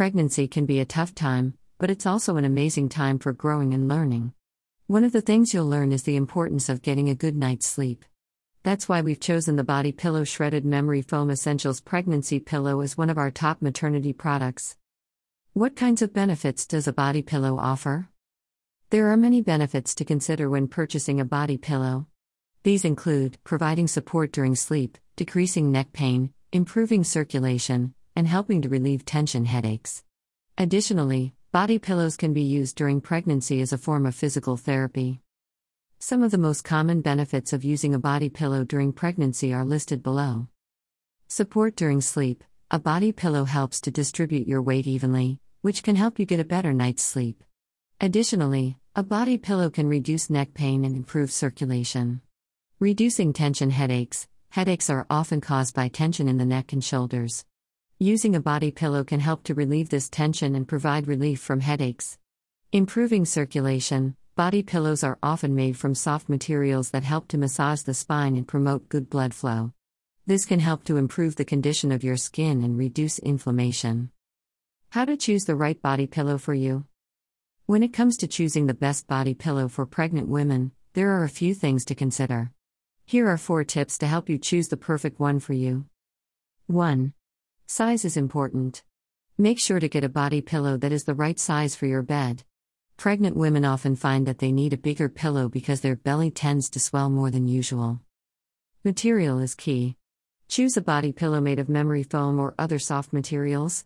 Pregnancy can be a tough time, but it's also an amazing time for growing and learning. One of the things you'll learn is the importance of getting a good night's sleep. That's why we've chosen the Body Pillow Shredded Memory Foam Essentials Pregnancy Pillow as one of our top maternity products. What kinds of benefits does a body pillow offer? There are many benefits to consider when purchasing a body pillow. These include providing support during sleep, decreasing neck pain, improving circulation, and helping to relieve tension headaches. Additionally, body pillows can be used during pregnancy as a form of physical therapy. Some of the most common benefits of using a body pillow during pregnancy are listed below. Support during sleep. A body pillow helps to distribute your weight evenly, which can help you get a better night's sleep. Additionally, a body pillow can reduce neck pain and improve circulation. Reducing tension headaches. Headaches are often caused by tension in the neck and shoulders. Using a body pillow can help to relieve this tension and provide relief from headaches. Improving circulation. Body pillows are often made from soft materials that help to massage the spine and promote good blood flow. This can help to improve the condition of your skin and reduce inflammation. How to choose the right body pillow for you? When it comes to choosing the best body pillow for pregnant women, there are a few things to consider. Here are four tips to help you choose the perfect one for you. 1. Size is important. Make sure to get a body pillow that is the right size for your bed. Pregnant women often find that they need a bigger pillow because their belly tends to swell more than usual. Material is key. Choose a body pillow made of memory foam or other soft materials.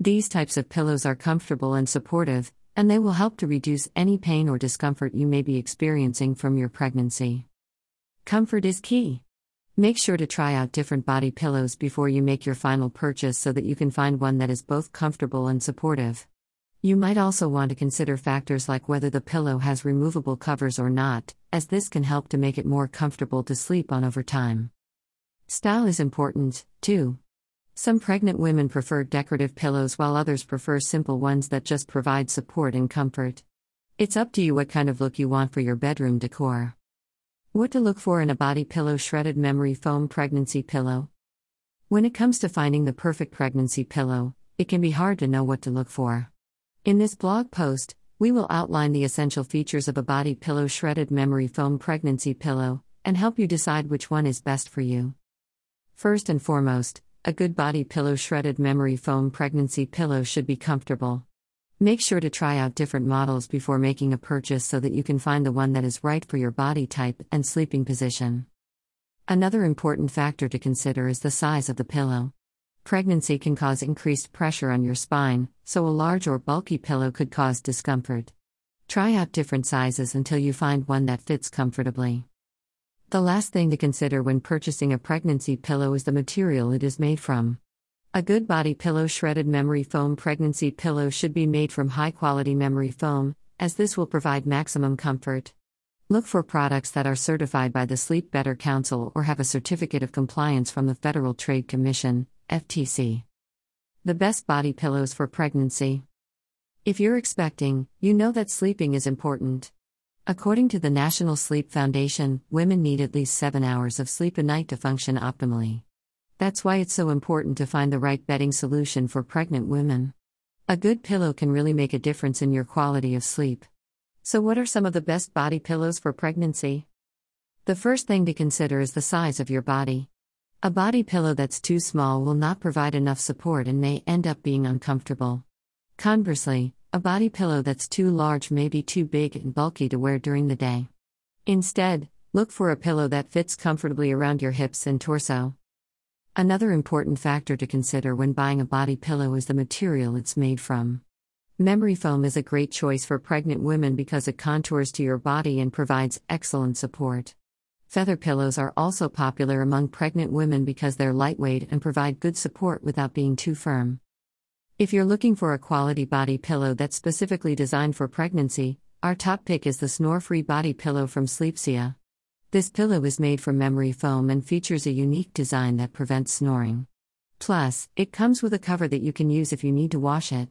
These types of pillows are comfortable and supportive, and they will help to reduce any pain or discomfort you may be experiencing from your pregnancy. Comfort is key. Make sure to try out different body pillows before you make your final purchase so that you can find one that is both comfortable and supportive. You might also want to consider factors like whether the pillow has removable covers or not, as this can help to make it more comfortable to sleep on over time. Style is important, too. Some pregnant women prefer decorative pillows while others prefer simple ones that just provide support and comfort. It's up to you what kind of look you want for your bedroom decor. What to look for in a body pillow shredded memory foam pregnancy pillow. When it comes to finding the perfect pregnancy pillow, it can be hard to know what to look for. In this blog post, we will outline the essential features of a body pillow shredded memory foam pregnancy pillow and help you decide which one is best for you. First and foremost, a good body pillow shredded memory foam pregnancy pillow should be comfortable. Make sure to try out different models before making a purchase so that you can find the one that is right for your body type and sleeping position. Another important factor to consider is the size of the pillow. Pregnancy can cause increased pressure on your spine, so a large or bulky pillow could cause discomfort. Try out different sizes until you find one that fits comfortably. The last thing to consider when purchasing a pregnancy pillow is the material it is made from. A good body pillow shredded memory foam pregnancy pillow should be made from high quality memory foam, as this will provide maximum comfort. Look for products that are certified by the Sleep Better Council or have a certificate of compliance from the Federal Trade Commission, FTC. The best body pillows for pregnancy. If you're expecting, you know that sleeping is important. According to the National Sleep Foundation, women need at least seven hours of sleep a night to function optimally. That's why it's so important to find the right bedding solution for pregnant women. A good pillow can really make a difference in your quality of sleep. So, what are some of the best body pillows for pregnancy? The first thing to consider is the size of your body. A body pillow that's too small will not provide enough support and may end up being uncomfortable. Conversely, a body pillow that's too large may be too big and bulky to wear during the day. Instead, look for a pillow that fits comfortably around your hips and torso. Another important factor to consider when buying a body pillow is the material it's made from. Memory foam is a great choice for pregnant women because it contours to your body and provides excellent support. Feather pillows are also popular among pregnant women because they're lightweight and provide good support without being too firm. If you're looking for a quality body pillow that's specifically designed for pregnancy, our top pick is the Snore Free Body Pillow from Sleepsia. This pillow is made from memory foam and features a unique design that prevents snoring. Plus, it comes with a cover that you can use if you need to wash it.